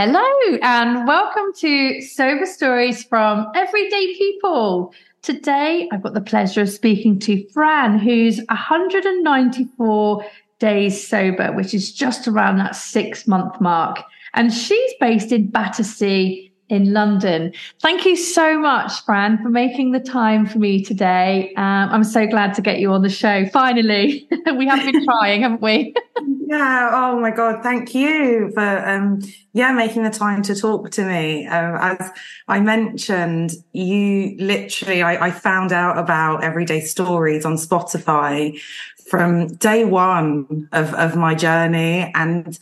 Hello, and welcome to Sober Stories from Everyday People. Today, I've got the pleasure of speaking to Fran, who's 194 days sober, which is just around that six month mark. And she's based in Battersea in London. Thank you so much, Fran, for making the time for me today. Um, I'm so glad to get you on the show. Finally, we have been trying, haven't we? yeah. Oh my God. Thank you for, um, yeah, making the time to talk to me. Um, as I mentioned, you literally, I, I found out about everyday stories on Spotify from day one of, of my journey. And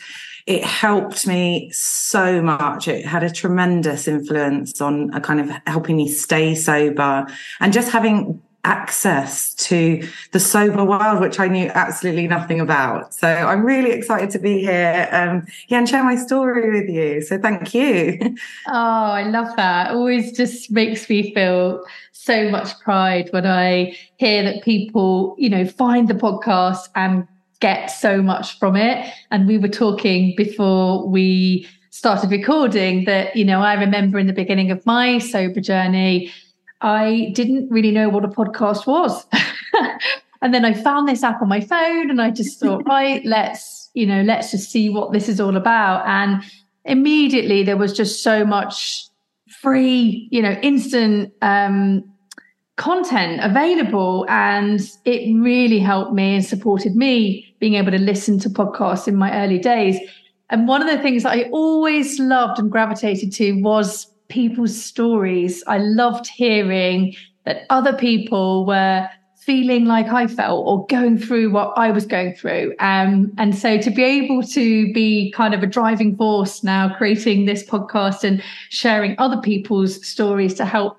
it helped me so much. It had a tremendous influence on a kind of helping me stay sober and just having access to the sober world, which I knew absolutely nothing about. So I'm really excited to be here, um, yeah, and share my story with you. So thank you. Oh, I love that. Always just makes me feel so much pride when I hear that people, you know, find the podcast and get so much from it. And we were talking before we started recording that, you know, I remember in the beginning of my sober journey, I didn't really know what a podcast was. and then I found this app on my phone and I just thought, right, let's, you know, let's just see what this is all about. And immediately there was just so much free, you know, instant um, content available. And it really helped me and supported me being able to listen to podcasts in my early days. And one of the things that I always loved and gravitated to was people's stories. I loved hearing that other people were feeling like I felt or going through what I was going through. Um, and so to be able to be kind of a driving force now, creating this podcast and sharing other people's stories to help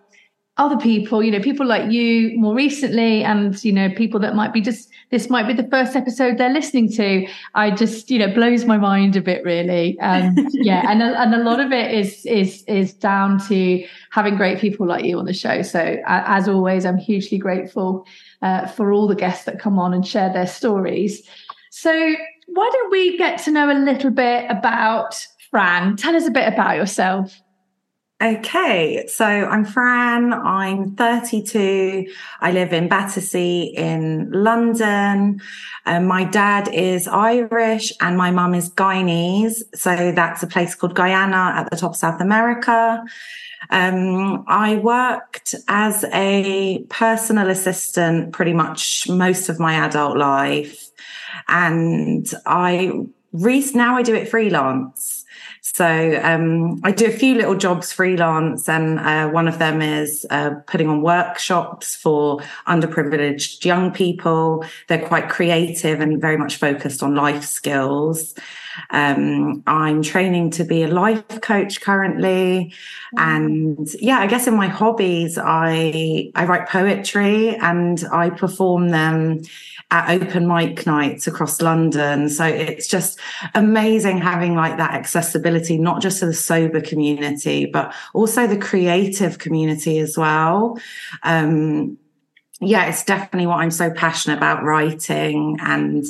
other people, you know, people like you more recently, and, you know, people that might be just, this might be the first episode they're listening to. I just, you know, blows my mind a bit really. And yeah, and, a, and a lot of it is, is, is down to having great people like you on the show. So uh, as always, I'm hugely grateful uh, for all the guests that come on and share their stories. So why don't we get to know a little bit about Fran? Tell us a bit about yourself. Okay, so I'm Fran. I'm 32. I live in Battersea in London. Um, my dad is Irish and my mum is Guyanese. So that's a place called Guyana at the top of South America. Um, I worked as a personal assistant pretty much most of my adult life. And I, now I do it freelance. So um, I do a few little jobs freelance, and uh, one of them is uh, putting on workshops for underprivileged young people. They're quite creative and very much focused on life skills. Um, I'm training to be a life coach currently, and yeah, I guess in my hobbies, I I write poetry and I perform them at open mic nights across London. So it's just amazing having like that accessibility, not just to the sober community, but also the creative community as well. Um, yeah, it's definitely what I'm so passionate about writing and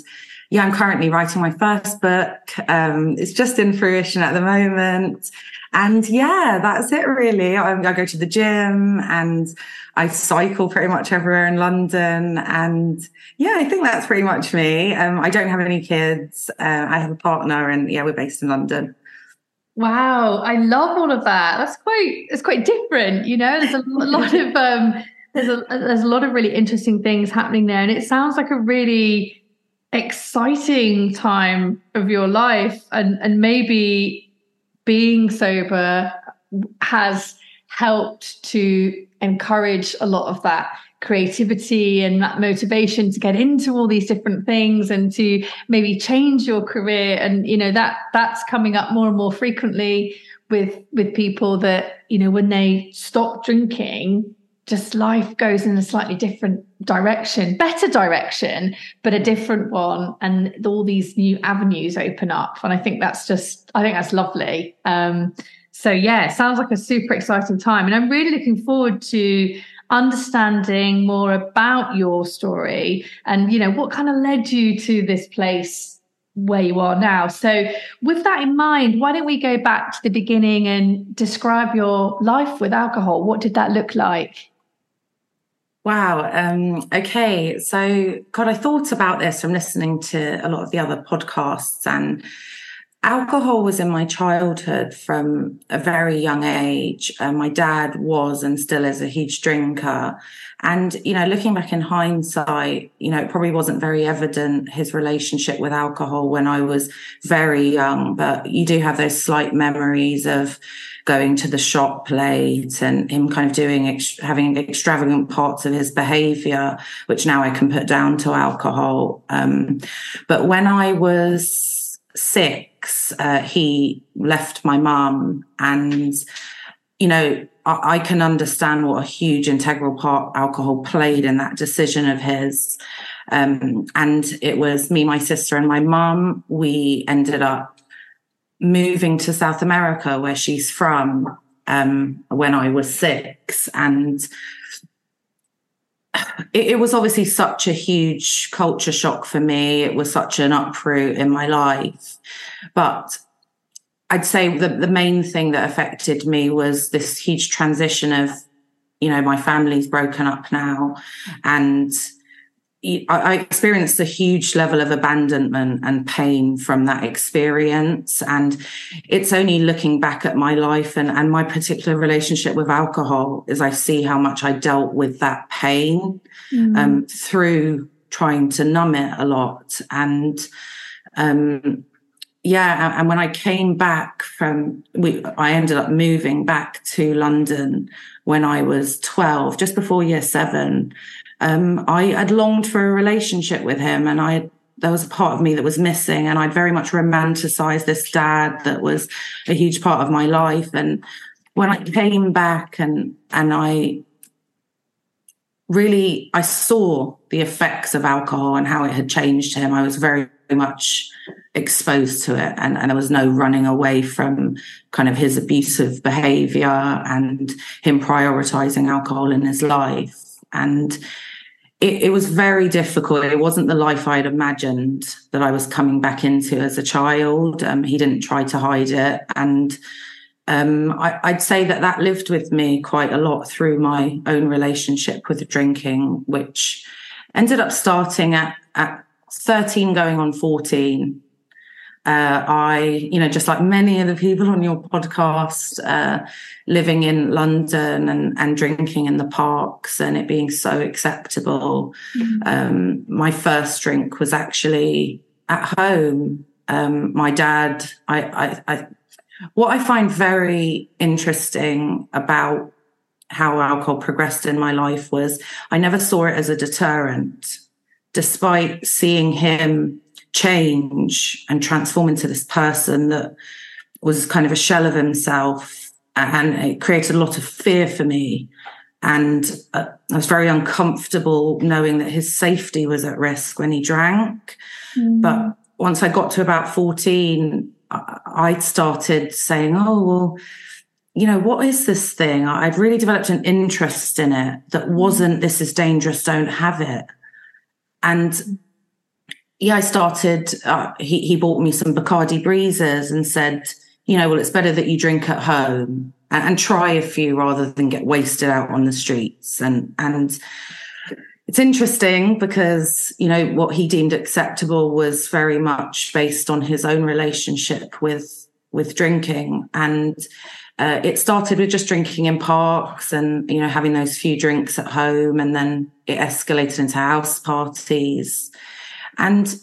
yeah, I'm currently writing my first book. Um, it's just in fruition at the moment. And yeah, that's it really. I, I, go to the gym and I cycle pretty much everywhere in London. And yeah, I think that's pretty much me. Um, I don't have any kids. Uh, I have a partner and yeah, we're based in London. Wow. I love all of that. That's quite, it's quite different. You know, there's a lot of, um, there's a, there's a lot of really interesting things happening there. And it sounds like a really, exciting time of your life and and maybe being sober has helped to encourage a lot of that creativity and that motivation to get into all these different things and to maybe change your career. And you know that that's coming up more and more frequently with with people that you know when they stop drinking just life goes in a slightly different direction, better direction, but a different one. And all these new avenues open up. And I think that's just, I think that's lovely. Um, so yeah, sounds like a super exciting time. And I'm really looking forward to understanding more about your story and, you know, what kind of led you to this place where you are now. So with that in mind, why don't we go back to the beginning and describe your life with alcohol? What did that look like? Wow. Um, okay. So, God, I thought about this from listening to a lot of the other podcasts, and alcohol was in my childhood from a very young age. Uh, my dad was and still is a huge drinker. And, you know, looking back in hindsight, you know, it probably wasn't very evident his relationship with alcohol when I was very young, but you do have those slight memories of, going to the shop late and him kind of doing, ex- having extravagant parts of his behavior, which now I can put down to alcohol. Um, but when I was six, uh, he left my mum and, you know, I, I can understand what a huge integral part alcohol played in that decision of his. Um, and it was me, my sister, and my mum. We ended up moving to South America, where she's from, um, when I was six. And it, it, was obviously such a huge culture shock for me. It was such an uproot in my life. But I'd say the, the main thing that affected me was this huge transition of, you know, my family's broken up now and I experienced a huge level of abandonment and pain from that experience. And it's only looking back at my life and, and my particular relationship with alcohol as I see how much I dealt with that pain mm. um, through trying to numb it a lot. And um, yeah, and when I came back from, we, I ended up moving back to London when I was 12, just before year seven um, I had longed for a relationship with him and I there was a part of me that was missing and I'd very much romanticized this dad that was a huge part of my life. And when I came back and, and I really, I saw the effects of alcohol and how it had changed him. I was very, very much exposed to it and, and there was no running away from kind of his abusive behavior and him prioritizing alcohol in his life. And it, it, was very difficult. It wasn't the life I'd imagined that I was coming back into as a child. Um, he didn't try to hide it. And um, I, would say that that lived with me quite a lot through my own relationship with drinking, which ended up starting at, at 13 going on 14. Uh, I, you know, just like many of the people on your podcast, uh, living in London and, and drinking in the parks and it being so acceptable. Mm-hmm. Um, my first drink was actually at home. Um, my dad, I, I, I, what I find very interesting about how alcohol progressed in my life was I never saw it as a deterrent, despite seeing him change and transform into this person that was kind of a shell of himself. And it created a lot of fear for me. And uh, I was very uncomfortable knowing that his safety was at risk when he drank. Mm. But once I got to about 14, I started saying, oh, well, you know, what is this thing? I'd really developed an interest in it that wasn't, this is dangerous, don't have it. And yeah, I started, uh, he, he bought me some Bacardi breezers and said, you know, well, it's better that you drink at home and, and try a few rather than get wasted out on the streets. And, and it's interesting because, you know, what he deemed acceptable was very much based on his own relationship with, with drinking. And, uh, it started with just drinking in parks and you know having those few drinks at home and then it escalated into house parties and,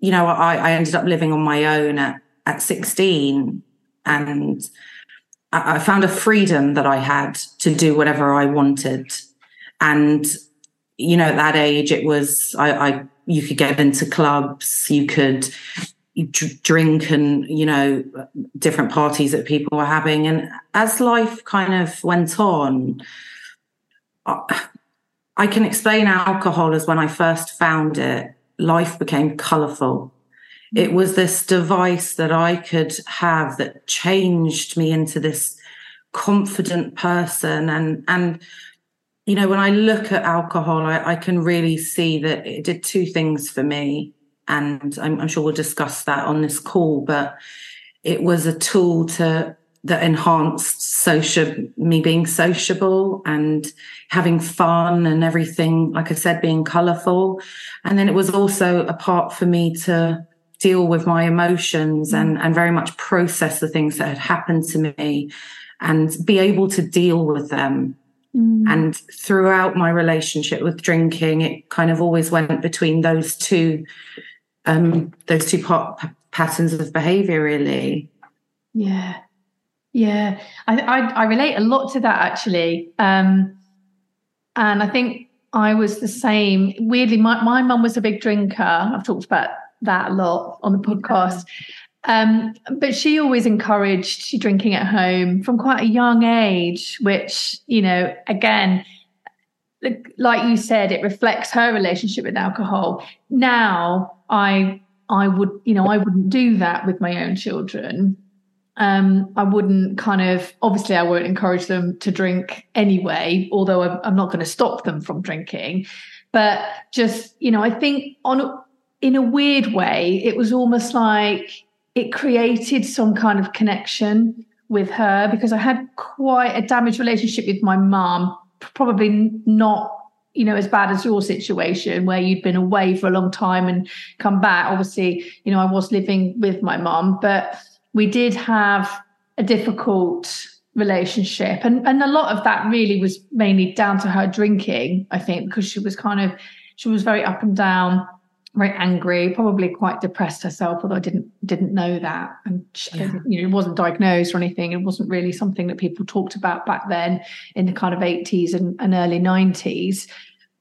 you know, I, I ended up living on my own at, at 16 and I, found a freedom that I had to do whatever I wanted. And you know, at that age, it was, I, I you could get into clubs, you could drink and, you know, different parties that people were having. And as life kind of went on, I can explain alcohol as when I first found it, life became colorful. It was this device that I could have that changed me into this confident person and and you know when i look at alcohol I, I can really see that it did two things for me and I'm, I'm, sure we'll discuss that on this call but it was a tool to that enhanced social me being sociable and having fun and everything like i said being colorful and then it was also a part for me to deal with my emotions and and very much process the things that had happened to me and be able to deal with them. Mm. And throughout my relationship with drinking, it kind of always went between those two, um, those two patterns of behavior, really. Yeah, yeah, I, I, I relate a lot to that actually, um, and I think I was the same. Weirdly, my my mum was a big drinker. I've talked about that a lot on the podcast. Um, but she always encouraged drinking at home from quite a young age, which, you know, again, like you said, it reflects her relationship with alcohol. Now I I would, you know, I wouldn't do that with my own children. Um, I wouldn't kind of obviously I won't encourage them to drink anyway, although I'm, I'm not going to stop them from drinking. But just, you know, I think on in a weird way, it was almost like it created some kind of connection with her because I had quite a damaged relationship with my mum, probably not you know as bad as your situation where you'd been away for a long time and come back obviously you know I was living with my mum but we did have a difficult relationship and and a lot of that really was mainly down to her drinking I think because she was kind of she was very up and down very angry, probably quite depressed herself, although I didn't didn't know that. And she, yeah. you know, it wasn't diagnosed or anything. It wasn't really something that people talked about back then in the kind of 80s and, and early 90s.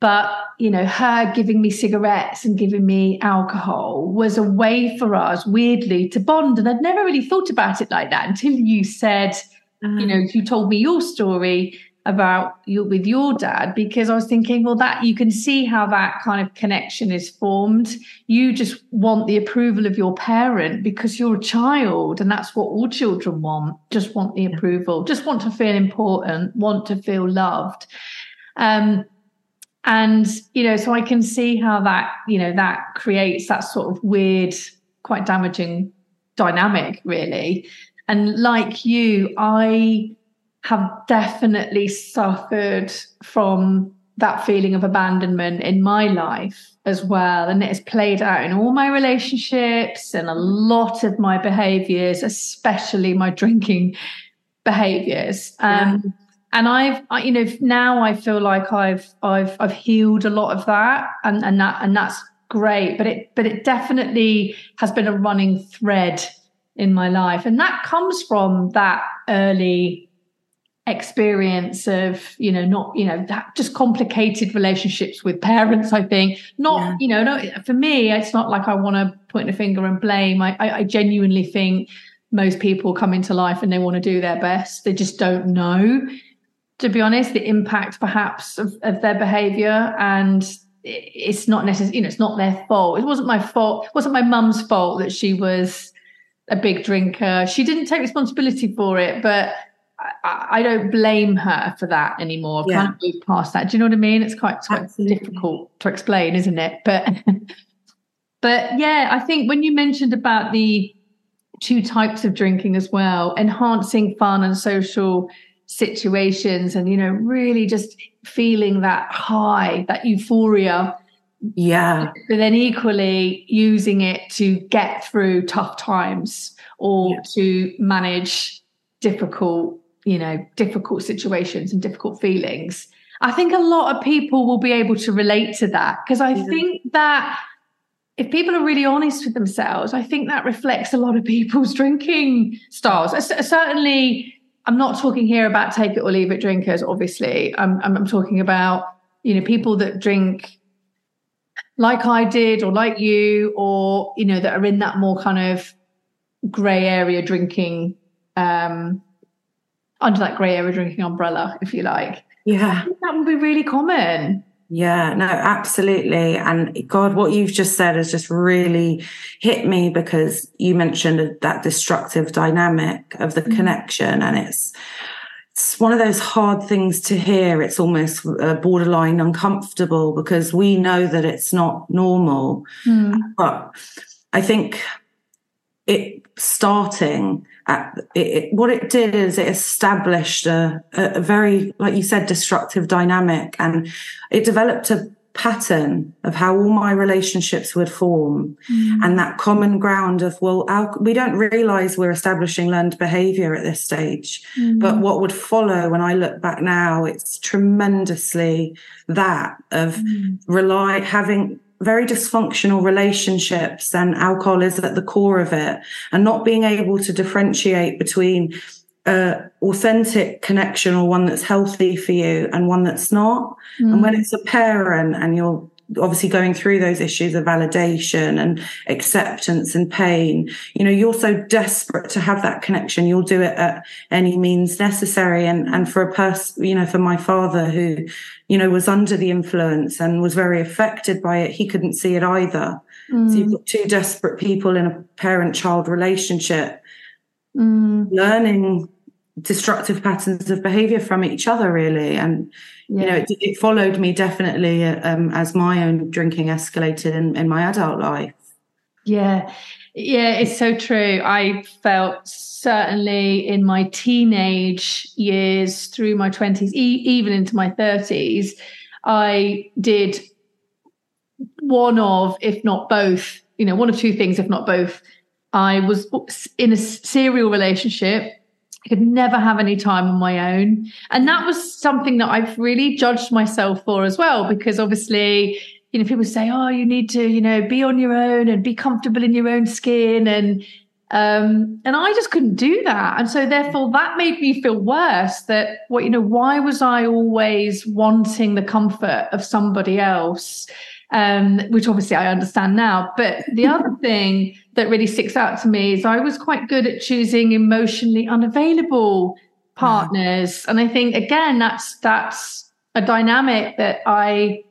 But you know, her giving me cigarettes and giving me alcohol was a way for us, weirdly, to bond. And I'd never really thought about it like that until you said, um, you know, mm. you told me your story about you with your dad because I was thinking, well, that you can see how that kind of connection is formed. You just want the approval of your parent because you're a child, and that's what all children want. Just want the approval, just want to feel important, want to feel loved. Um, and you know, so I can see how that, you know, that creates that sort of weird, quite damaging dynamic, really. And like you, I have definitely suffered from that feeling of abandonment in my life as well. And it has played out in all my relationships and a lot of my behaviors, especially my drinking behaviors. Um, yeah. And I've, I, you know, now I feel like I've, I've, I've healed a lot of that, and and that, and that's great. But it, but it definitely has been a running thread in my life, and that comes from that early experience of you know not you know that just complicated relationships with parents i think. Not yeah. you know no for me it's not like i want to point a finger and blame. I, I, I genuinely think most people come into life and they want to do their best. They just don't know to be honest the impact perhaps of, of their behavior and it's not necessarily you know it's not their fault it wasn't my fault it wasn't my mum's fault that she was a big drinker she didn't take responsibility for it but I, I, don't blame her for that anymore. I've yeah. kind of moved past that. Do you know what I mean? It's quite, it's quite difficult to explain, isn't it? But but yeah, I think when you mentioned about the two types of drinking as well, enhancing fun and social situations and you know, really just feeling that high, that euphoria. Yeah. But then equally using it to get through tough times or yeah. to manage difficult you know, difficult situations and difficult feelings. I think a lot of people will be able to relate to that because I think that if people are really honest with themselves, I think that reflects a lot of people's drinking styles. Certainly, I'm not talking here about take it or leave it drinkers, obviously. I'm, I'm, I'm talking about you know, people that drink like I did or like you, or, you know, that are in that more kind of grey area drinking, um, under that grey area drinking umbrella, if you like. Yeah. That would be really common. Yeah, no, absolutely. And God, what you've just said has just really hit me because you mentioned that destructive dynamic of the mm. connection. And it's, it's one of those hard things to hear. It's almost uh, borderline uncomfortable because we know that it's not normal. Mm. But I think it starting at it, it, what it did is it established a, a, very, like you said, destructive dynamic, and it developed a pattern of how all my relationships would form mm. and that common ground of well we don't realize we're establishing learned behavior at this stage mm. but what would follow when i look back now it's tremendously that of mm. rely having very dysfunctional relationships and alcohol is at the core of it and not being able to differentiate between uh, authentic connection or one that's healthy for you and one that's not. Mm. And when it's a parent and you're obviously going through those issues of validation and acceptance and pain, you know, you're so desperate to have that connection. You'll do it at any means necessary. And, and for a person, you know, for my father who, you know, was under the influence and was very affected by it, he couldn't see it either. Mm. So you've mm. got two desperate people in a parent child relationship mm. learning destructive patterns of behavior from each other really and yeah. you know it, it, followed me definitely um, as my own drinking escalated in, in my adult life yeah yeah it's so true i felt certainly in my teenage years through my 20s e- even into my 30s i did one of if not both you know one of two things if not both I was in a serial relationship. I could never have any time on my own. And that was something that I've really judged myself for as well, because obviously, you know, people say, oh, you need to, you know, be on your own and be comfortable in your own skin. And, um, and I just couldn't do that. And so therefore that made me feel worse that what, you know, why was I always wanting the comfort of somebody else? Um, which obviously I understand now. But the other thing that really sticks out to me is I was quite good at choosing emotionally unavailable partners. And I think again, that's that's a dynamic that I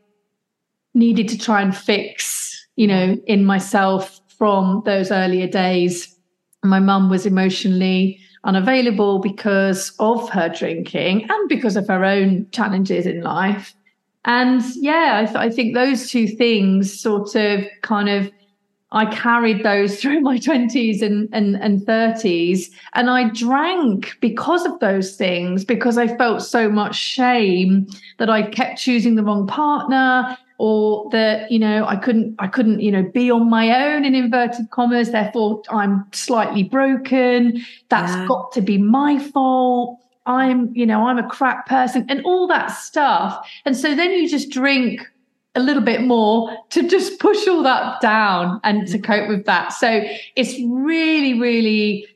needed to try and fix, you know, in myself from those earlier days. My mum was emotionally unavailable because of her drinking and because of her own challenges in life. And yeah, I, th- I think those two things sort of kind of I carried those through my 20s and, and, and 30s. And I drank because of those things, because I felt so much shame that I kept choosing the wrong partner or that, you know, I couldn't, I couldn't, you know, be on my own in inverted commas. Therefore, I'm slightly broken. That's yeah. got to be my fault. I'm, you know, I'm a crap person and all that stuff. And so then you just drink a little bit more to just push all that down and to mm-hmm. cope with that. So it's really, really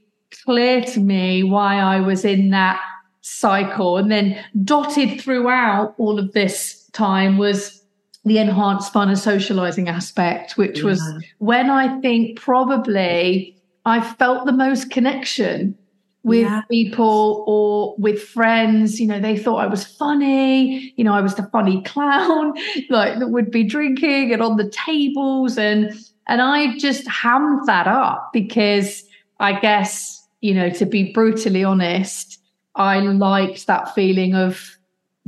clear to me why I was in that cycle. And then dotted throughout all of this time was the enhanced fun and socializing aspect, which yeah. was when I think probably I felt the most connection with yeah. people or with friends. You know, they thought I was funny. You know, I was the funny clown, like that would be drinking and on the tables. And and I just hammed that up because I guess, you know, to be brutally honest, I liked that feeling of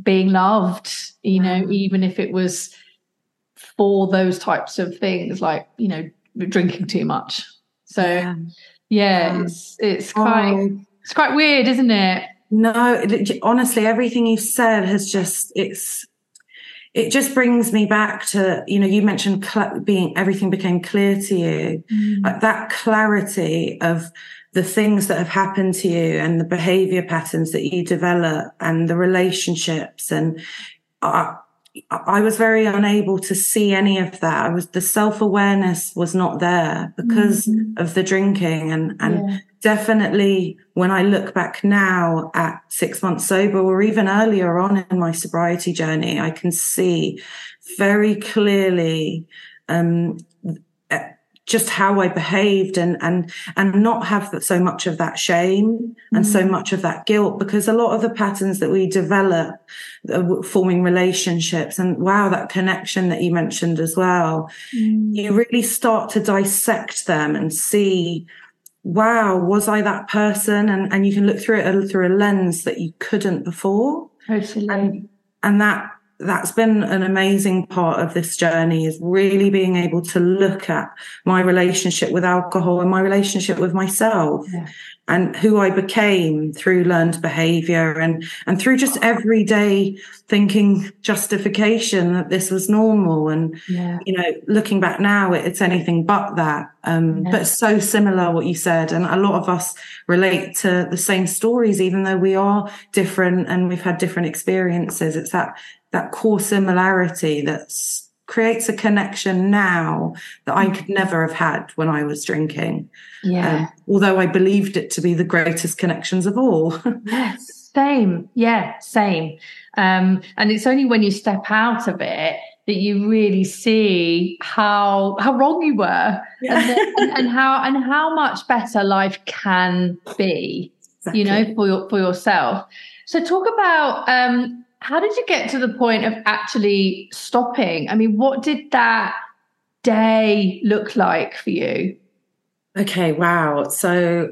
being loved, you know, mm. even if it was for those types of things, like, you know, drinking too much. So yeah, yeah it's it's quite oh. It's quite weird, isn't it? No, honestly, everything you've said has just, it's, it just brings me back to, you know, you mentioned cl- being, everything became clear to you. Mm. Like that clarity of the things that have happened to you and the behavior patterns that you develop and the relationships and, uh, I was very unable to see any of that. I was the self awareness was not there because mm-hmm. of the drinking, and and yeah. Definitely when I look back now at six months sober, or even earlier on in my sobriety journey, I can see very clearly um, just how I behaved and and and not have so much of that shame and mm. so much of that guilt because a lot of the patterns that we develop uh, forming relationships and wow that connection that you mentioned as well mm. you really start to dissect them and see wow was I that person? And and you can look through it through a lens that you couldn't before. Totally. And, and that that's been an amazing part of this journey is really being able to look at my relationship with alcohol and my relationship with myself. Yeah. And who I became through learned behavior and, and through just everyday thinking justification that this was normal. And, yeah. you know, looking back now, it's anything but that. Um, yeah. but so similar what you said. And a lot of us relate to the same stories, even though we are different and we've had different experiences. It's that that core similarity that creates a connection now that I could never have had when I was drinking. Yeah. Um, although I believed it to be the greatest connections of all. yes, same. Yeah, same. Um, and it's only when you step out of it that you really see how how wrong you were yeah. and, and, and, how and how much better life can be exactly. you know for your, for yourself so talk about um how did you get to the point of actually stopping? I mean, what did that day look like for you? Okay, wow. So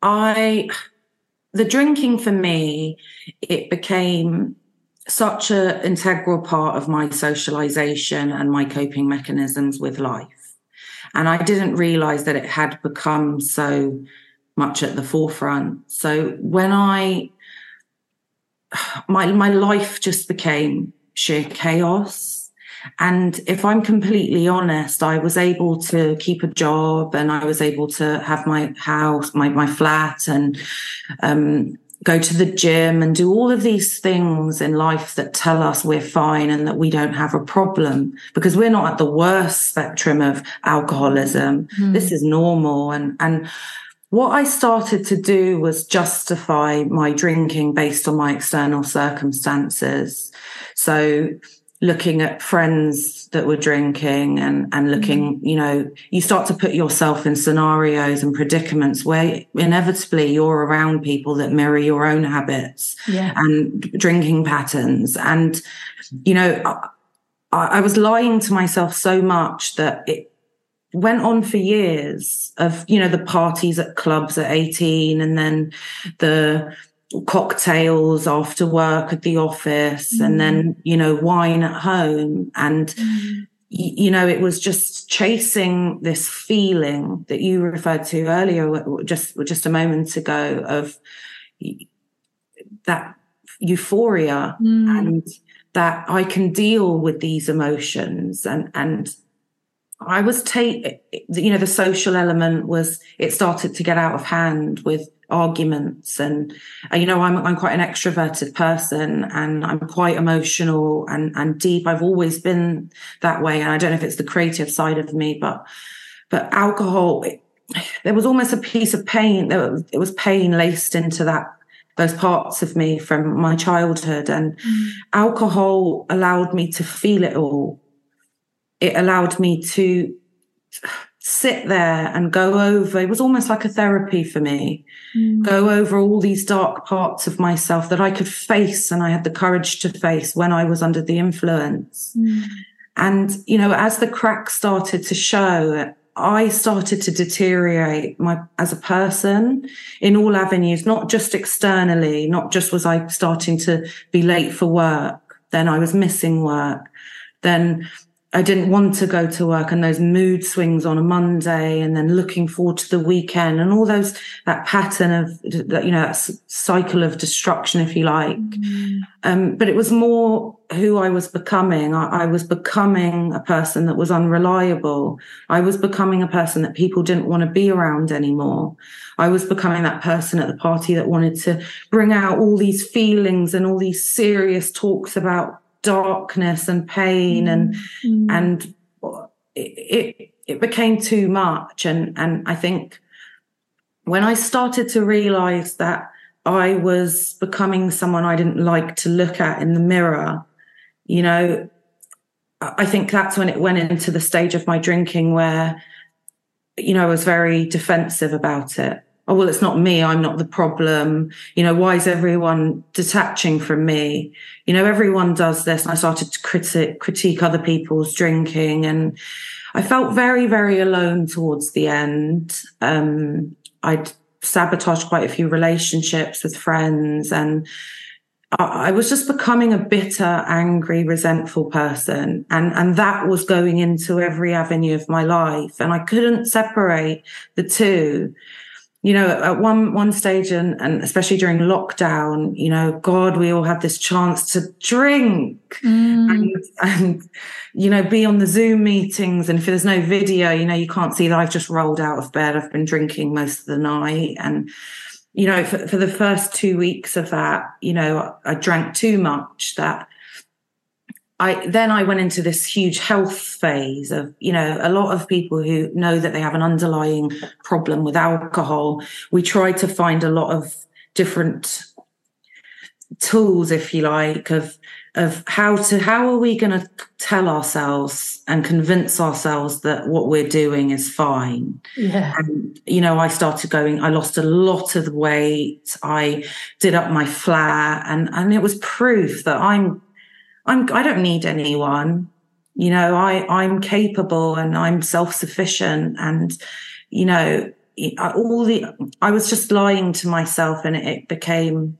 I the drinking for me, it became such an integral part of my socialization and my coping mechanisms with life. And I didn't realize that it had become so much at the forefront. So when I my my life just became sheer chaos. And if I'm completely honest, I was able to keep a job and I was able to have my house, my, my flat and, um, go to the gym and do all of these things in life that tell us we're fine and that we don't have a problem because we're not at the worst spectrum of alcoholism. Mm. This is normal. And, and what I started to do was justify my drinking based on my external circumstances. So looking at friends that were drinking and, and looking, mm-hmm. you know, you start to put yourself in scenarios and predicaments where inevitably you're around people that mirror your own habits yeah. and drinking patterns. And, you know, I, I was lying to myself so much that it, went on for years of, you know, the parties at clubs at 18 and then the cocktails after work at the office mm. and then, you know, wine at home. And, mm. you know, it was just chasing this feeling that you referred to earlier, just, just a moment ago of that euphoria mm. and that I can deal with these emotions and, and I was take, you know, the social element was, it started to get out of hand with arguments and, uh, you know, I'm, I'm quite an extroverted person and I'm quite emotional and, and deep. I've always been that way. And I don't know if it's the creative side of me, but, but alcohol, it, there was almost a piece of pain. There was, it was pain laced into that those parts of me from my childhood and mm. alcohol allowed me to feel it all it allowed me to sit there and go over it was almost like a therapy for me mm. go over all these dark parts of myself that i could face and i had the courage to face when i was under the influence mm. and you know as the cracks started to show i started to deteriorate my as a person in all avenues not just externally not just was i starting to be late for work then i was missing work then I didn't want to go to work and those mood swings on a Monday and then looking forward to the weekend and all those, that pattern of, you know, that cycle of destruction, if you like. Mm. Um, but it was more who I was becoming. I, I was becoming a person that was unreliable. I was becoming a person that people didn't want to be around anymore. I was becoming that person at the party that wanted to bring out all these feelings and all these serious talks about darkness and pain and mm. and it, it it became too much and and I think when I started to realize that I was becoming someone I didn't like to look at in the mirror, you know, I think that's when it went into the stage of my drinking where, you know, I was very defensive about it. Oh, well, it's not me. I'm not the problem. You know, why is everyone detaching from me? You know, everyone does this. And I started to critic critique other people's drinking and I felt very, very alone towards the end. Um, I'd sabotaged quite a few relationships with friends and I was just becoming a bitter, angry, resentful person. And, and that was going into every avenue of my life. And I couldn't separate the two you know, at one one stage, and, and especially during lockdown, you know, God, we all had this chance to drink mm. and, and, you know, be on the Zoom meetings. And if there's no video, you know, you can't see that I've just rolled out of bed. I've been drinking most of the night, and you know, for, for the first two weeks of that, you know, I drank too much that I then I went into this huge health phase of, you know, a lot of people who know that they have an underlying problem with alcohol. We try to find a lot of different tools, if you like, of of how to how are we going to tell ourselves and convince ourselves that what we're doing is fine? Yeah. And you know i started going i lost a lot of weight. I did up my flat and and it was proof that i'm I'm, I don't need anyone. You know, I, I'm capable and I'm self-sufficient and, you know, all the, I was just lying to myself and it, became,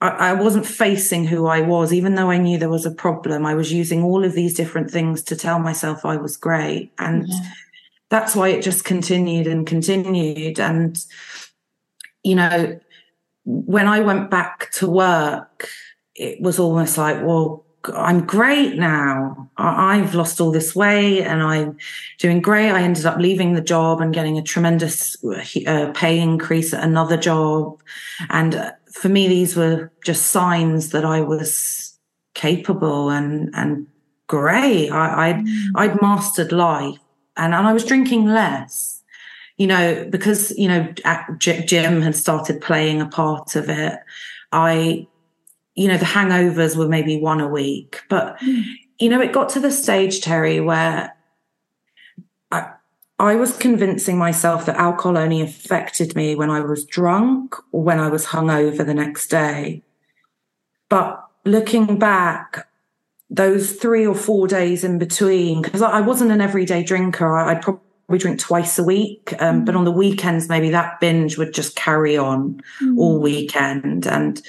I, wasn't facing who I was, even though I knew there was a problem. I was using all of these different things to tell myself I was great. And yeah. that's why it just continued and continued. And, you know, when I went back to work, it was almost like, well, I'm great now. I've lost all this weight and I'm doing great. I ended up leaving the job and getting a tremendous uh, pay increase at another job. And uh, for me, these were just signs that I was capable and, and great. I, I'd, mm. I'd mastered life and, and I was drinking less, you know, because, you know, gym had started playing a part of it. I you know, the hangovers were maybe one a week. But, mm. you know, it got to the stage, Terry, where I, I was convincing myself that alcohol only affected me when I was drunk or when I was hungover the next day. But looking back, those three or four days in between, because I wasn't an everyday drinker, I'd probably drink twice a week. Um, mm. But on the weekends, maybe that binge would just carry on mm. all weekend. And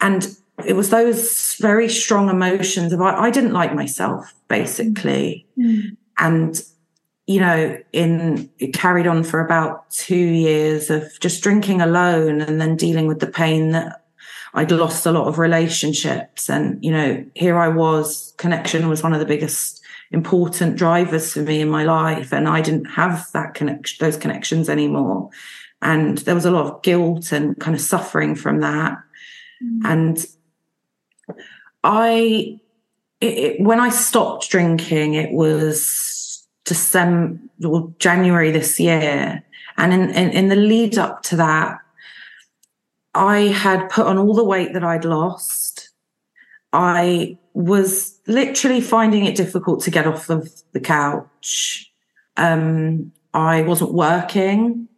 and it was those very strong emotions of I, I didn't like myself basically mm. and you know in it carried on for about two years of just drinking alone and then dealing with the pain that i'd lost a lot of relationships and you know here i was connection was one of the biggest important drivers for me in my life and i didn't have that connection those connections anymore and there was a lot of guilt and kind of suffering from that Mm. And I, it, it, when I stopped drinking, it was December, well, January this year. And in, in, in the lead up to that, I had put on all the weight that I'd lost. I was literally finding it difficult to get off of the couch. Um, I wasn't working.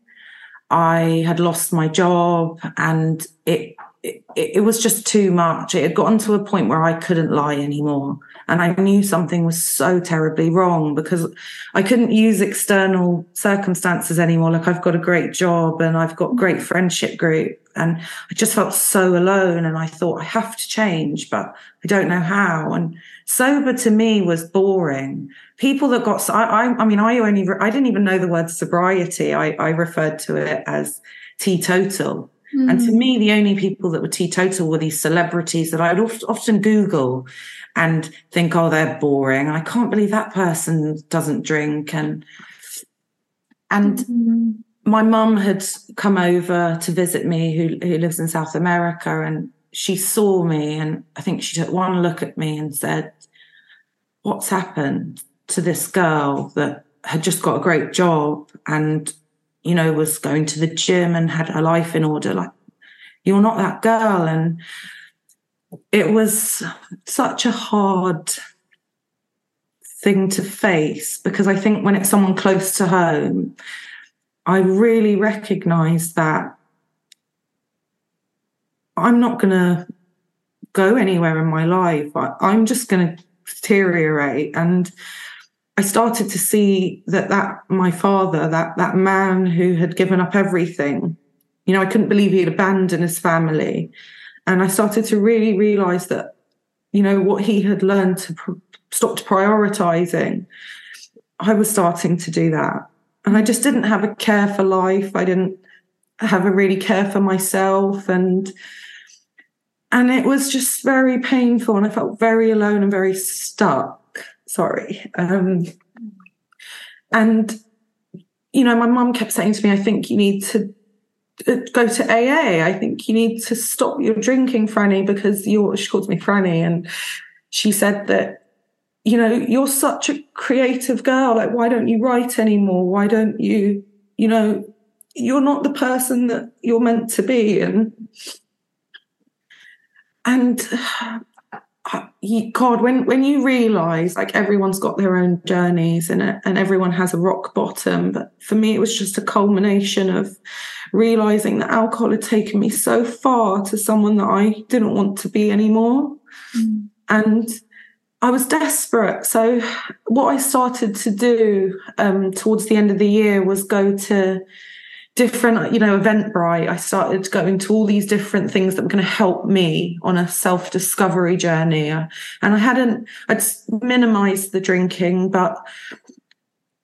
I had lost my job and it it, it, was just too much. It had gotten to a point where I couldn't lie anymore. And I knew something was so terribly wrong because I couldn't use external circumstances anymore. Like I've got a great job and I've got great friendship group and I just felt so alone. And I thought I have to change, but I don't know how. And sober to me was boring. People that got, I, I, I mean, I only, I didn't even know the word sobriety. I, I referred to it as teetotal Mm. And to mm. me, the only people that were teetotal were these celebrities that I'd often Google and think, oh, they're boring. I can't believe that person doesn't drink. And, and mm. my mum had come over to visit me, who, who lives in South America. And she saw me and I think she took one look at me and said, What's happened to this girl that had just got a great job and, you know, was going to the gym and had her life in order? Like, you're not that girl. And it was such a hard thing to face because I think when it's someone close to home, I really recognize that I'm not going to go anywhere in my life. I, I'm just going to deteriorate. And I started to see that that my father, that that man who had given up everything, you know, I couldn't believe he'd abandoned his family. And I started to really realize that, you know, what he had learned to pr- stopped prioritizing. I was starting to do that. And I just didn't have a care for life. I didn't have a really care for myself. And and it was just very painful and I felt very alone and very stuck. Sorry. Um, and you know, my mum kept saying to me, I think you need to uh, go to AA. I think you need to stop your drinking, Franny, because you're, she calls me Franny. And she said that, you know, you're such a creative girl. Like, why don't you write anymore? Why don't you, you know, you're not the person that you're meant to be. And, and God, when when you realize like everyone's got their own journeys and and everyone has a rock bottom, but for me it was just a culmination of realizing that alcohol had taken me so far to someone that I didn't want to be anymore, mm. and I was desperate. So what I started to do um, towards the end of the year was go to different, you know, Eventbrite. I started going to all these different things that were going to help me on a self discovery journey. And I hadn't, I'd minimized the drinking, but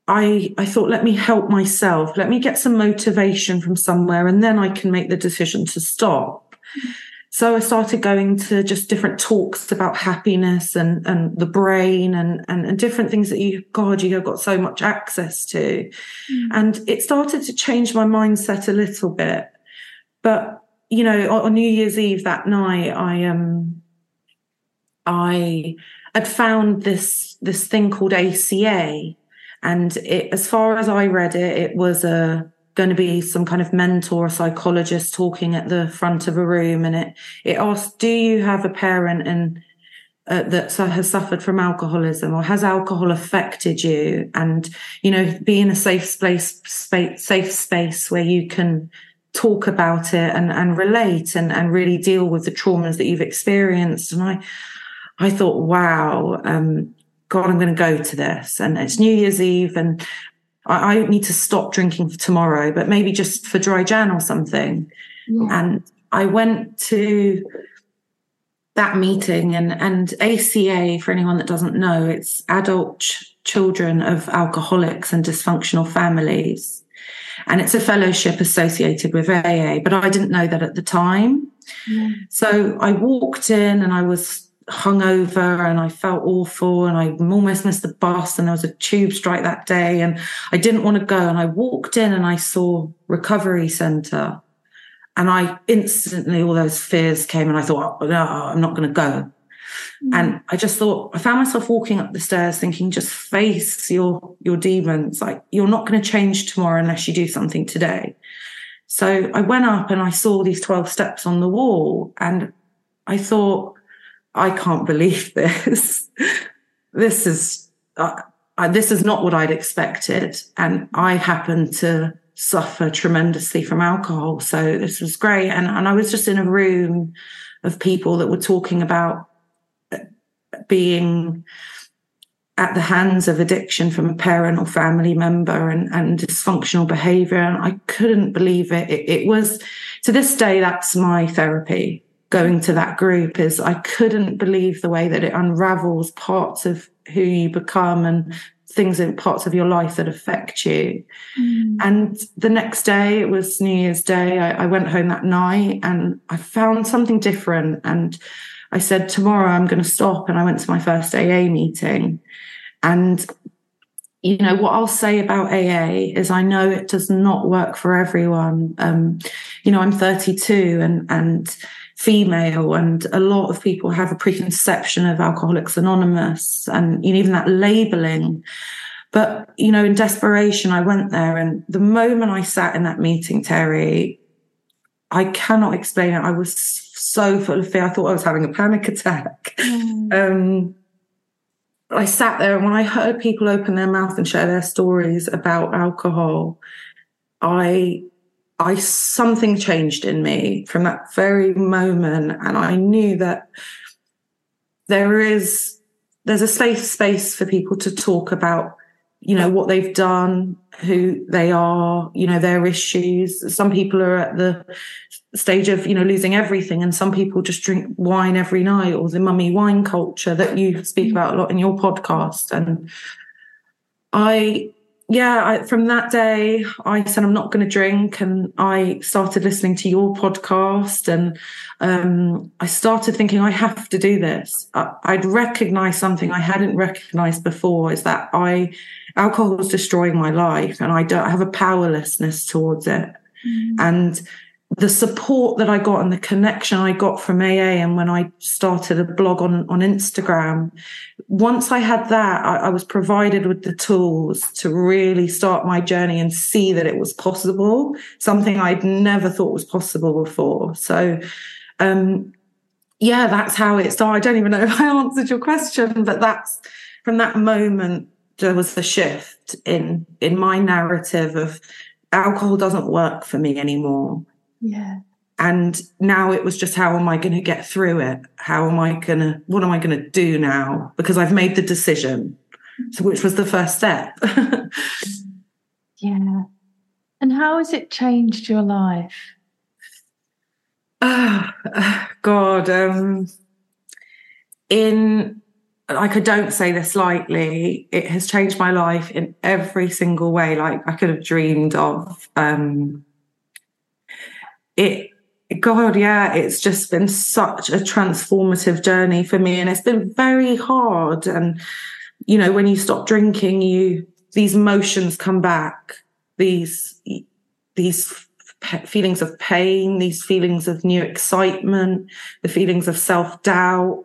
I, I thought, let me help myself. Let me get some motivation from somewhere and then I can make the decision to stop. Mm-hmm. So I started going to just different talks about happiness and, and the brain and, and, and different things that you, God, you have got so much access to. Mm. And it started to change my mindset a little bit. But, you know, on, on New Year's Eve that night, I, um, I had found this, this thing called ACA. And it, as far as I read it, it was a, going to be some kind of mentor or psychologist talking at the front of a room and it it asks do you have a parent and uh, that has suffered from alcoholism or has alcohol affected you? And you know be in a safe space, space safe space where you can talk about it and and relate and and really deal with the traumas that you've experienced. And i i thought wow um god i'm going to go to this. And it's new year's eve and I, I need to stop drinking for tomorrow, but maybe just for dry Jan or something. Yeah. And I went to that meeting and, and ACA, for anyone that doesn't know, it's adult ch- children of alcoholics and dysfunctional families. And it's a fellowship associated with AA, but I didn't know that at the time. Yeah. So I walked in and I was hungover and I felt awful and I almost missed the bus and there was a tube strike that day and I didn't want to go. And I walked in and I saw recovery center and I instantly, all those fears came and I thought, oh, no, I'm not going to go. Mm. And I just thought, I found myself walking up the stairs thinking, just face your, your demons. Like you're not going to change tomorrow unless you do something today. So I went up and I saw these 12 steps on the wall and I thought, I can't believe this. this is uh, this is not what I'd expected, and I happen to suffer tremendously from alcohol. So this was great, and and I was just in a room of people that were talking about uh, being at the hands of addiction from a parent or family member and, and dysfunctional behavior. And I couldn't believe it. it. It was to this day, that's my therapy going to that group is I couldn't believe the way that it unravels parts of who you become and things in parts of your life that affect you. Mm. And the next day, it was New Year's Day. I, I, went home that night and I found something different. And I said, tomorrow I'm going to stop. And I went to my first AA meeting. And you know what I'll say about AA is I know it does not work for everyone. Um, you know, I'm 32 and and female, and a lot of people have a preconception of Alcoholics Anonymous, and even that labeling. But you know, in desperation, I went there, and the moment I sat in that meeting, Terry, I cannot explain it. I was so full of fear. I thought I was having a panic attack. Mm. Um, I sat there and when I heard people open their mouth and share their stories about alcohol, I I something changed in me from that very moment and I knew that there is there's a safe space for people to talk about you know what they've done who they are you know their issues. Some people are at the stage of you know losing everything and some people just drink wine every night or the mummy wine culture that you speak about a lot in your podcast. And i yeah I, from that day i said i'm not going to drink and i started listening to your podcast and um, i started thinking i have to do this I, i'd recognize something i hadn't recognized before is that i alcohol was destroying my life and i don't have a powerlessness towards it mm. and the support that I got and the connection I got from AA and when I started a blog on, on Instagram, once I had that, I, I, was provided with the tools to really start my journey and see that it was possible, something I'd never thought was possible before. So, um, yeah, that's how it started. I don't even know if I answered your question, but that's from that moment, there was a shift in, in my narrative of alcohol doesn't work for me anymore yeah. And now it was just how am I going to get through it? How am I going to, what am I going to do now? Because I've made the decision. So, which was the first step. yeah. And how has it changed your life? Oh, God. Um, in, like, I don't say this lightly, it has changed my life in every single way, like I could have dreamed of. Um, it God, yeah, it's just been such a transformative journey for me. And it's been very hard. And, you know, when you stop drinking, you, these emotions come back, these, these feelings of pain, these feelings of new excitement, the feelings of self doubt.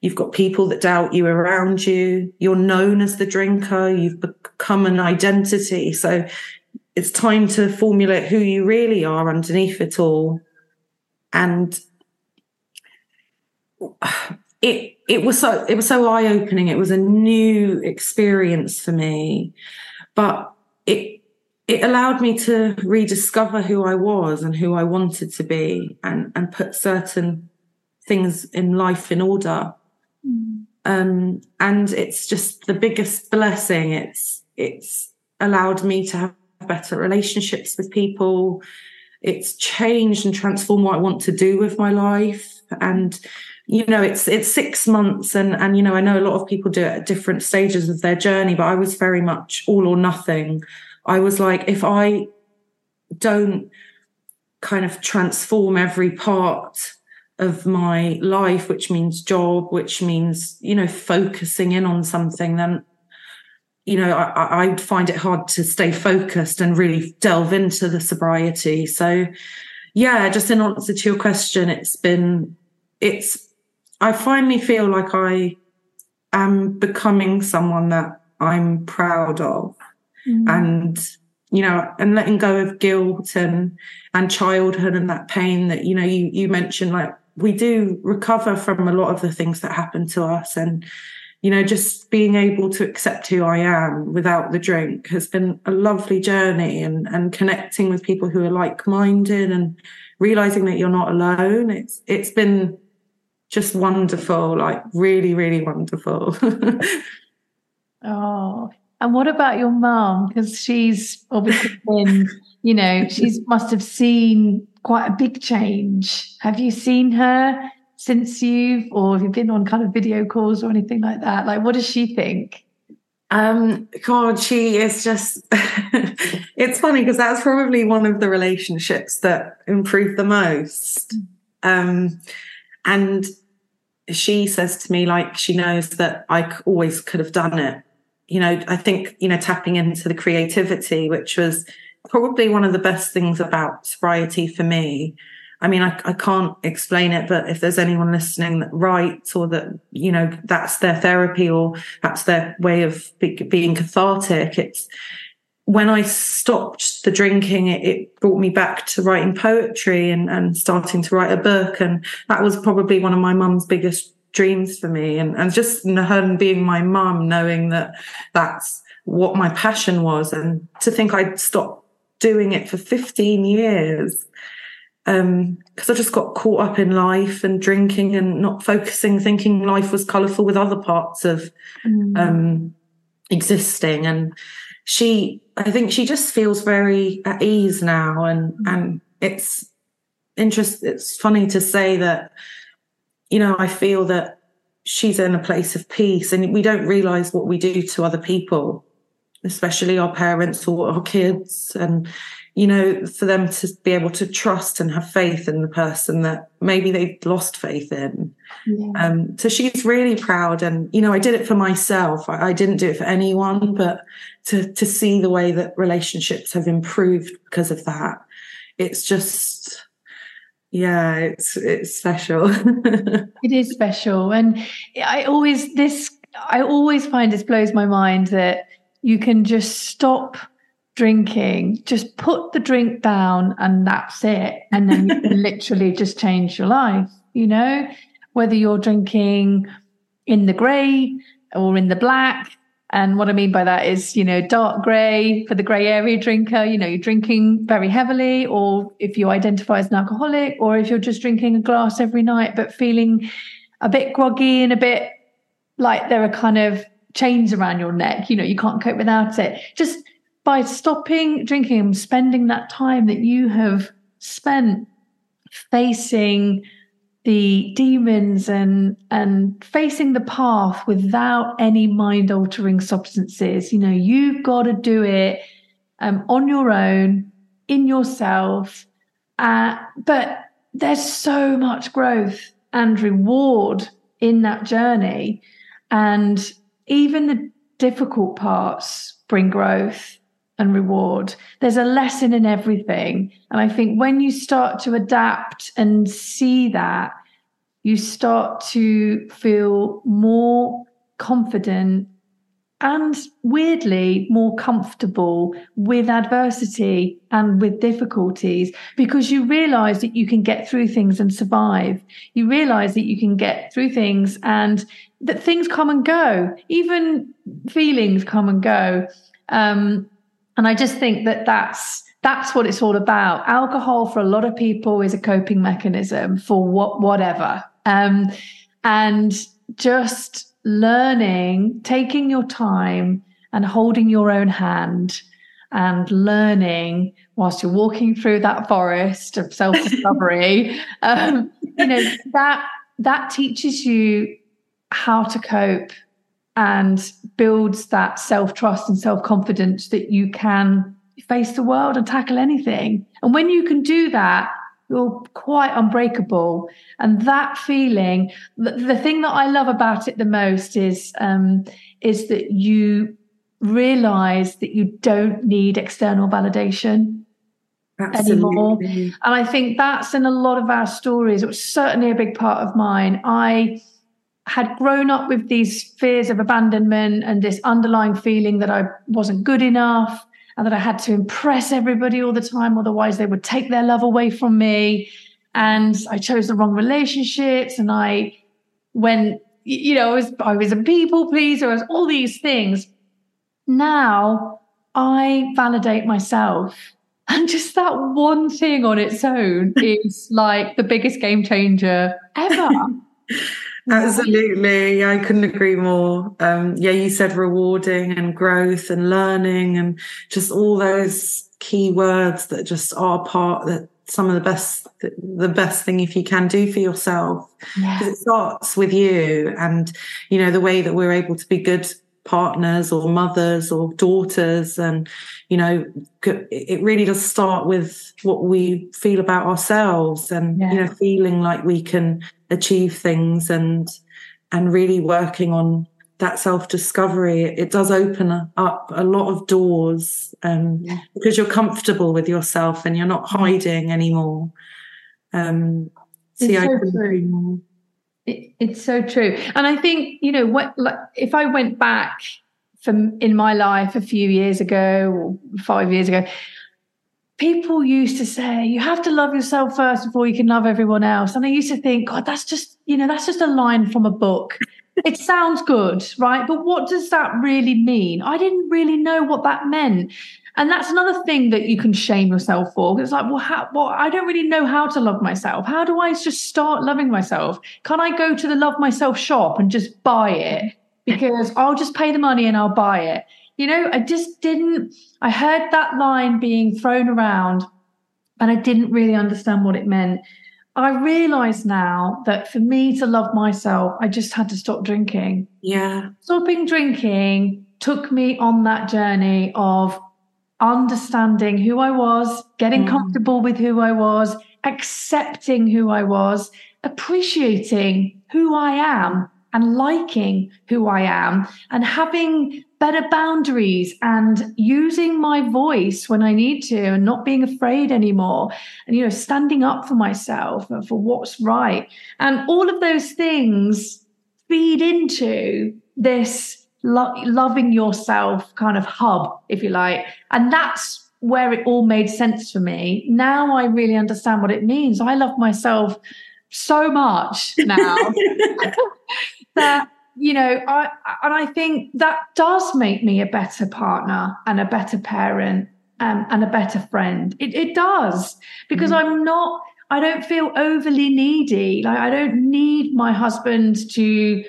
You've got people that doubt you around you. You're known as the drinker. You've become an identity. So it's time to formulate who you really are underneath it all. And it it was so it was so eye opening. It was a new experience for me, but it it allowed me to rediscover who I was and who I wanted to be, and and put certain things in life in order. Mm. Um, and it's just the biggest blessing. It's it's allowed me to have better relationships with people. It's changed and transformed what I want to do with my life. And, you know, it's it's six months and and you know, I know a lot of people do it at different stages of their journey, but I was very much all or nothing. I was like, if I don't kind of transform every part of my life, which means job, which means, you know, focusing in on something, then you know, I, I find it hard to stay focused and really delve into the sobriety. So, yeah, just in answer to your question, it's been, it's, I finally feel like I am becoming someone that I'm proud of. Mm. And, you know, and letting go of guilt and, and childhood and that pain that, you know, you, you mentioned, like, we do recover from a lot of the things that happen to us. And, you know, just being able to accept who I am without the drink has been a lovely journey and, and connecting with people who are like minded and realizing that you're not alone. It's, it's been just wonderful, like really, really wonderful. oh, and what about your mom? Because she's obviously been, you know, she's must have seen quite a big change. Have you seen her since you've, or have you been on kind of video calls or anything like that? Like, what does she think? Um, God, she is just, it's funny because that's probably one of the relationships that improved the most. Um, and she says to me, like, she knows that I always could have done it. you know, I think, you know, tapping into the creativity, which was probably one of the best things about sobriety for me. I mean, I, I can't explain it, but if there's anyone listening that writes or that, you know, that's their therapy or that's their way of be, being cathartic, it's, when I stopped the drinking, it, it, brought me back to writing poetry and, and starting to write a book. And that was probably one of my mum's biggest dreams for me. And, and just her being my mum, knowing that that's what my passion was. And to think I'd stopped doing it for 15 years. Um, because I just got caught up in life and drinking and not focusing, thinking life was colourful with other parts of mm. um existing. And she I think she just feels very at ease now and and it's interest it's funny to say that you know I feel that she's in a place of peace and we don't realize what we do to other people especially our parents or our kids and you know for them to be able to trust and have faith in the person that maybe they've lost faith in. Yeah. um, so she's really proud and you know i did it for myself. I, I, didn't do it for anyone but to to see the way that relationships have improved because of that it's just yeah it's it's special. It is special. And i always this i always find this blows my mind that you can just stop drinking, just put the drink down and that's it. And then you can literally just change your life, you know, whether you're drinking in the grey or in the black. And what I mean by that is, you know, dark grey for the grey area drinker, you know, you're drinking very heavily, or if you identify as an alcoholic, or if you're just drinking a glass every night, but feeling a bit groggy and a bit like there are kind of chains around your neck, you know, you can't cope without it. Just by stopping drinking and spending that time that you have spent facing the demons and and facing the path without any mind altering substances. You know you've got to do it um, on your own in yourself. Uh, but there's so much growth and reward in that journey. And even the difficult parts bring growth and reward. There's a lesson in everything. And I think when you start to adapt and see that, you start to feel more confident and weirdly more comfortable with adversity and with difficulties because you realize that you can get through things and survive. You realize that you can get through things and that things come and go, even feelings come and go. Um, and I just think that that's that's what it's all about. Alcohol for a lot of people is a coping mechanism for what whatever. Um, and just learning, taking your time and holding your own hand and learning whilst you're walking through that forest of self-discovery, um, you know, that that teaches you how to cope and builds that self trust and self confidence that you can face the world and tackle anything. And when you can do that, you're quite unbreakable. And that feeling, the, the thing that I love about it the most is um, is that you realize that you don't need external validation Absolutely. anymore. And I think that's in a lot of our stories. It was certainly a big part of mine. I had grown up with these fears of abandonment and this underlying feeling that I wasn't good enough and that I had to impress everybody all the time, otherwise they would take their love away from me. And I chose the wrong relationships and I went, you know, I was, I was a people pleaser, I was all these things. Now I validate myself. And just that one thing on its own is like the biggest game changer ever. Absolutely. I couldn't agree more. Um, yeah, you said rewarding and growth and learning and just all those key words that just are part that some of the best the best thing if you can do for yourself because yeah. it starts with you and you know the way that we're able to be good partners or mothers or daughters and you know it really does start with what we feel about ourselves and yeah. you know feeling like we can achieve things and and really working on that self discovery, it does open up a lot of doors um, yeah. because you're comfortable with yourself and you're not hiding anymore. Um, so true. It, it's so true, and I think you know what. Like, if I went back from in my life a few years ago or five years ago, people used to say you have to love yourself first before you can love everyone else. And i used to think god that's just you know that's just a line from a book. It sounds good right? But what does that really mean? I didn't really know what that meant and that's another thing that you can shame yourself for it's like well how well i don't really know how to love myself how do i just start loving myself can i go to the love myself shop and just buy it because i'll just pay the money and i'll buy it you know, I just didn't, I heard that line being thrown around and I didn't really understand what it meant. I realize now that for me to love myself, I just had to stop drinking. Yeah. Stopping drinking took me on that journey of understanding who I was, getting mm. comfortable with who I was, accepting who I was, appreciating who I am and liking who I am and having better boundaries and using my voice when I need to and not being afraid anymore and you know standing up for myself and for what's right and all of those things feed into this lo- loving yourself kind of hub if you like. And that's where it all made sense for me. Now I really understand what it means. I love myself so much now that you know i and i think that does make me a better partner and a better parent um, and a better friend. It, it does. Because mm-hmm. i'm not i don't feel overly needy. Like i don't need my husband to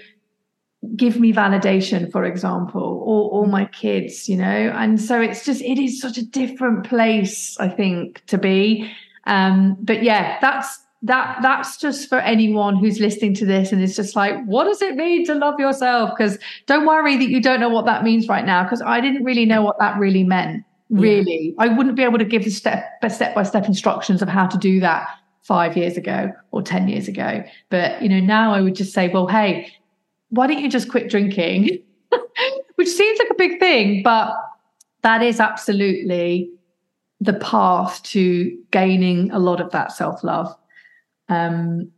give me validation for example or, or my kids you know? And so it's just it is such a different place i think to be. Um but yeah that's that that's just for anyone who's listening to this and is just like what does it mean to love yourself? Because don't worry that you don't know what that means right now because i didn't really know what that really meant really. Yeah. i wouldn't be able to give the step step by step instructions of how to do that five years ago or 10 years ago. But you know now i would just say well hey why don't you just quit drinking which seems like a big thing but that is absolutely the path to gaining a lot of that self-love um,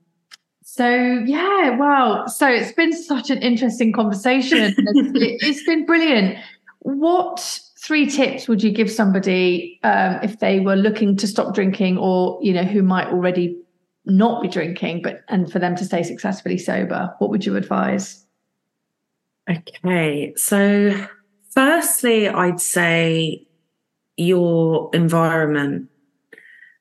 so yeah, wow. So it's been such an interesting conversation. it's been brilliant. What three tips would you give somebody um, if they were looking to stop drinking, or you know, who might already not be drinking, but and for them to stay successfully sober? What would you advise? Okay, so firstly, I'd say your environment.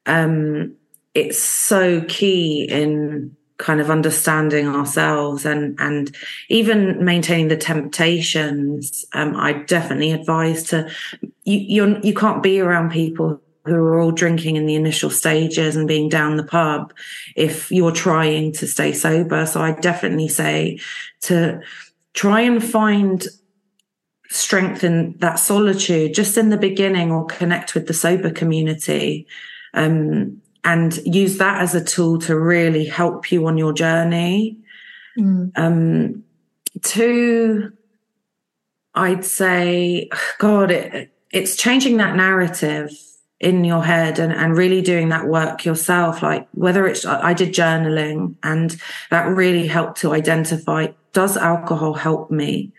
Um, it's so key in kind of understanding ourselves and and even maintaining the temptations um, i definitely advise to you you're you can't be around people who are all drinking in the initial stages and being down the pub if you're trying to stay sober so i definitely say to try and find strength in that solitude just in the beginning or connect with the sober community um, and use that as a tool to really help you on your journey. Mm. Um, two, I'd say, God, it, it's changing that narrative in your head and, and really doing that work yourself. Like whether it's, I did journaling and that really helped to identify, does alcohol help me?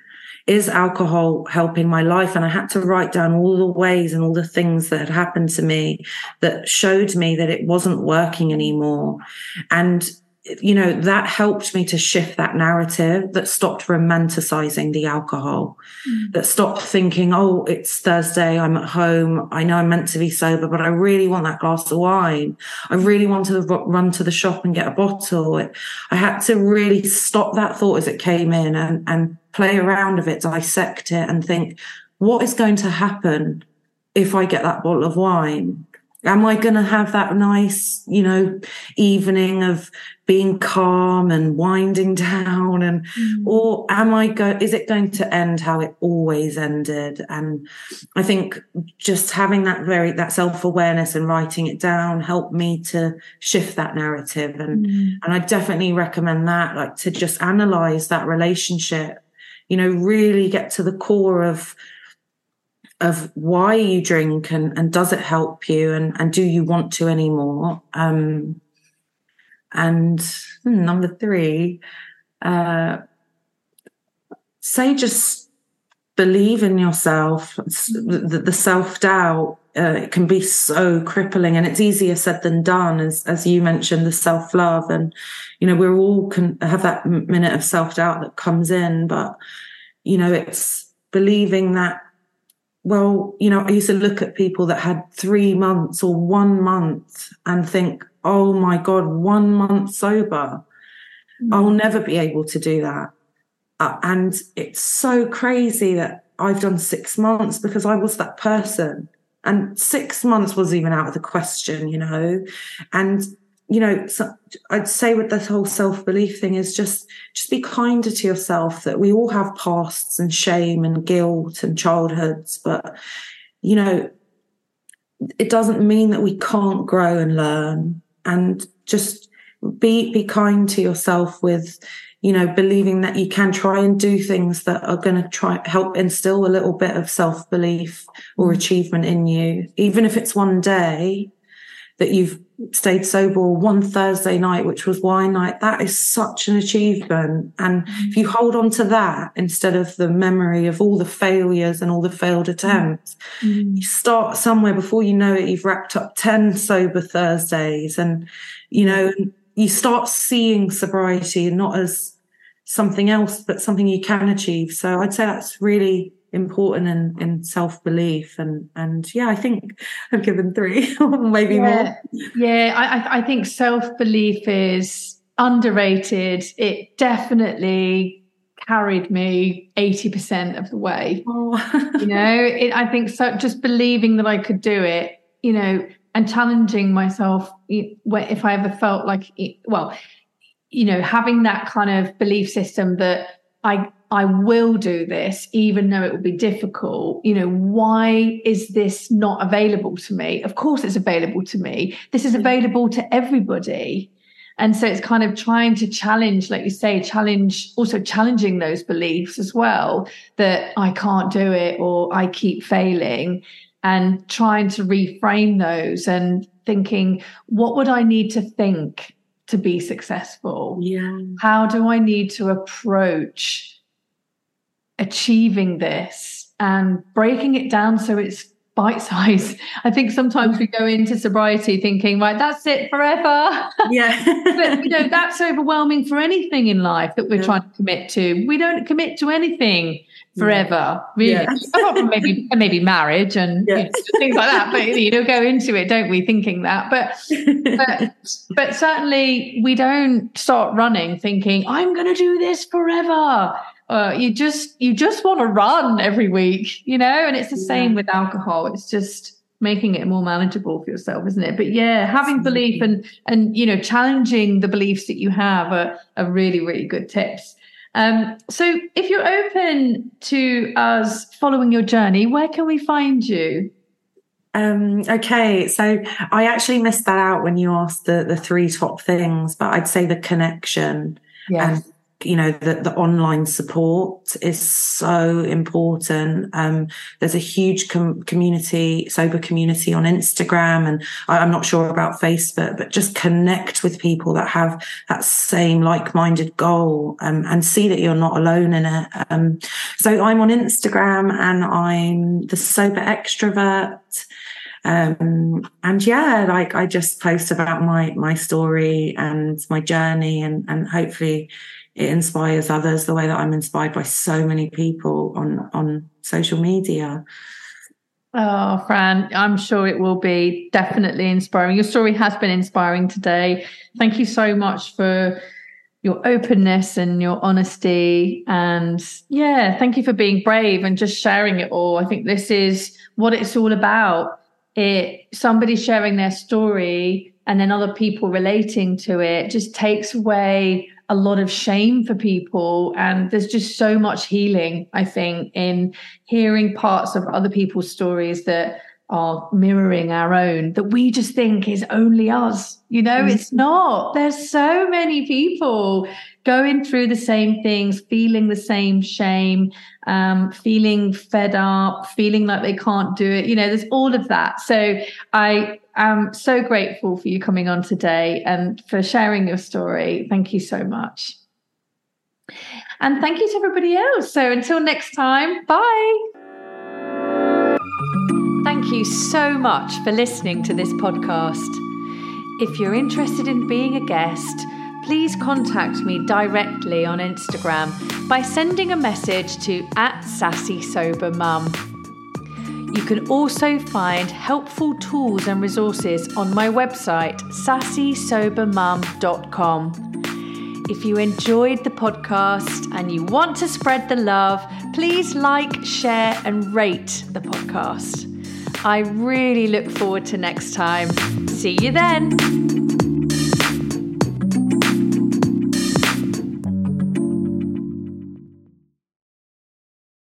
is alcohol helping my life? And I had to write down all the ways and all the things that had happened to me that showed me that it wasn't working anymore. And you know, that helped me to shift that narrative that stopped romanticizing the alcohol, mm. that stopped thinking, oh, it's Thursday, I'm at home, I know I'm meant to be sober, but I really want that glass of wine. I really want to run to the shop and get a bottle. I had to really stop that thought as it came in and, and play around with it, dissect it, and think, what is going to happen if I get that bottle of wine? Am I going to have that nice, you know, evening of being calm and winding down and mm. or am i go is it going to end how it always ended and i think just having that very that self-awareness and writing it down helped me to shift that narrative and mm. and i definitely recommend that like to just analyze that relationship you know, really get to the core of of why you drink and, and does it help you and, and do you want to anymore? Um, and hmm, number three, uh, say just believe in yourself. The, the self doubt uh, it can be so crippling, and it's easier said than done. As as you mentioned, the self love, and you know we're all can have that minute of self doubt that comes in, but you know it's believing that well, you know, I used to look at people that had three months or one month and think, oh my God, one month sober. Mm-hmm. I'll never be able to do that. Uh, and it's so crazy that I've done six months because I was that person. And six months was even out of the question, you know. And you know, so I'd say with this whole self belief thing is just just be kinder to yourself. That we all have pasts and shame and guilt and childhoods, but you know, it doesn't mean that we can't grow and learn. And just be be kind to yourself with you know believing that you can try and do things that are going to try help instill a little bit of self belief or mm. achievement in you even if it's one day that you've stayed sober one Thursday night, which was wine night, that is such an achievement. And mm. if you hold on to that instead of the memory of all the failures and all the failed attempts, mm. you start somewhere before you know it, you've wrapped up 10 sober Thursdays and, you know, you start seeing sobriety not as something else, but something you can achieve. So I'd say that's really important in, in self-belief and and yeah i think i've given three maybe yeah. more yeah i i think self-belief is underrated it definitely carried me 80% of the way oh. you know it, i think so just believing that i could do it you know and challenging myself if i ever felt like well you know having that kind of belief system that i I will do this, even though it will be difficult. You know, why is this not available to me? Of course, it's available to me. This is mm-hmm. available to everybody. And so it's kind of trying to challenge, like you say, challenge, also challenging those beliefs as well that I can't do it or I keep failing and trying to reframe those and thinking, what would I need to think to be successful? Yeah. How do I need to approach achieving this and breaking it down so it's bite size. I think sometimes we go into sobriety thinking, right, that's it forever. Yeah. but you know, that's overwhelming for anything in life that we're yeah. trying to commit to. We don't commit to anything forever, yeah. really. Yeah. Apart from maybe maybe marriage and you know, things like that. But you know, go into it, don't we, thinking that. But but but certainly we don't start running thinking, I'm gonna do this forever uh, you just you just want to run every week, you know. And it's the same with alcohol. It's just making it more manageable for yourself, isn't it? But yeah, having belief and and you know challenging the beliefs that you have are, are really really good tips. Um, so if you're open to us following your journey, where can we find you? Um, okay, so I actually missed that out when you asked the the three top things, but I'd say the connection yes. and you know the, the online support is so important. Um, there's a huge com- community sober community on instagram and I, i'm not sure about facebook but just connect with people that have that same like-minded goal um, and see that you're not alone in it. Um, so i'm on instagram and i'm the sober extrovert. Um, and yeah, like I just post about my my story and my journey, and and hopefully it inspires others the way that I'm inspired by so many people on on social media. Oh, Fran, I'm sure it will be definitely inspiring. Your story has been inspiring today. Thank you so much for your openness and your honesty. And yeah, thank you for being brave and just sharing it all. I think this is what it's all about. It somebody sharing their story and then other people relating to it just takes away a lot of shame for people. And there's just so much healing, I think, in hearing parts of other people's stories that are mirroring our own that we just think is only us. You know, mm-hmm. it's not. There's so many people going through the same things, feeling the same shame, um, feeling fed up, feeling like they can't do it. You know, there's all of that. So I am so grateful for you coming on today and for sharing your story. Thank you so much. And thank you to everybody else. So until next time, bye. Thank you so much for listening to this podcast. If you're interested in being a guest, please contact me directly on Instagram by sending a message to at sassy sober mum. You can also find helpful tools and resources on my website, sassysobermum.com. If you enjoyed the podcast and you want to spread the love, please like, share, and rate the podcast. I really look forward to next time. See you then.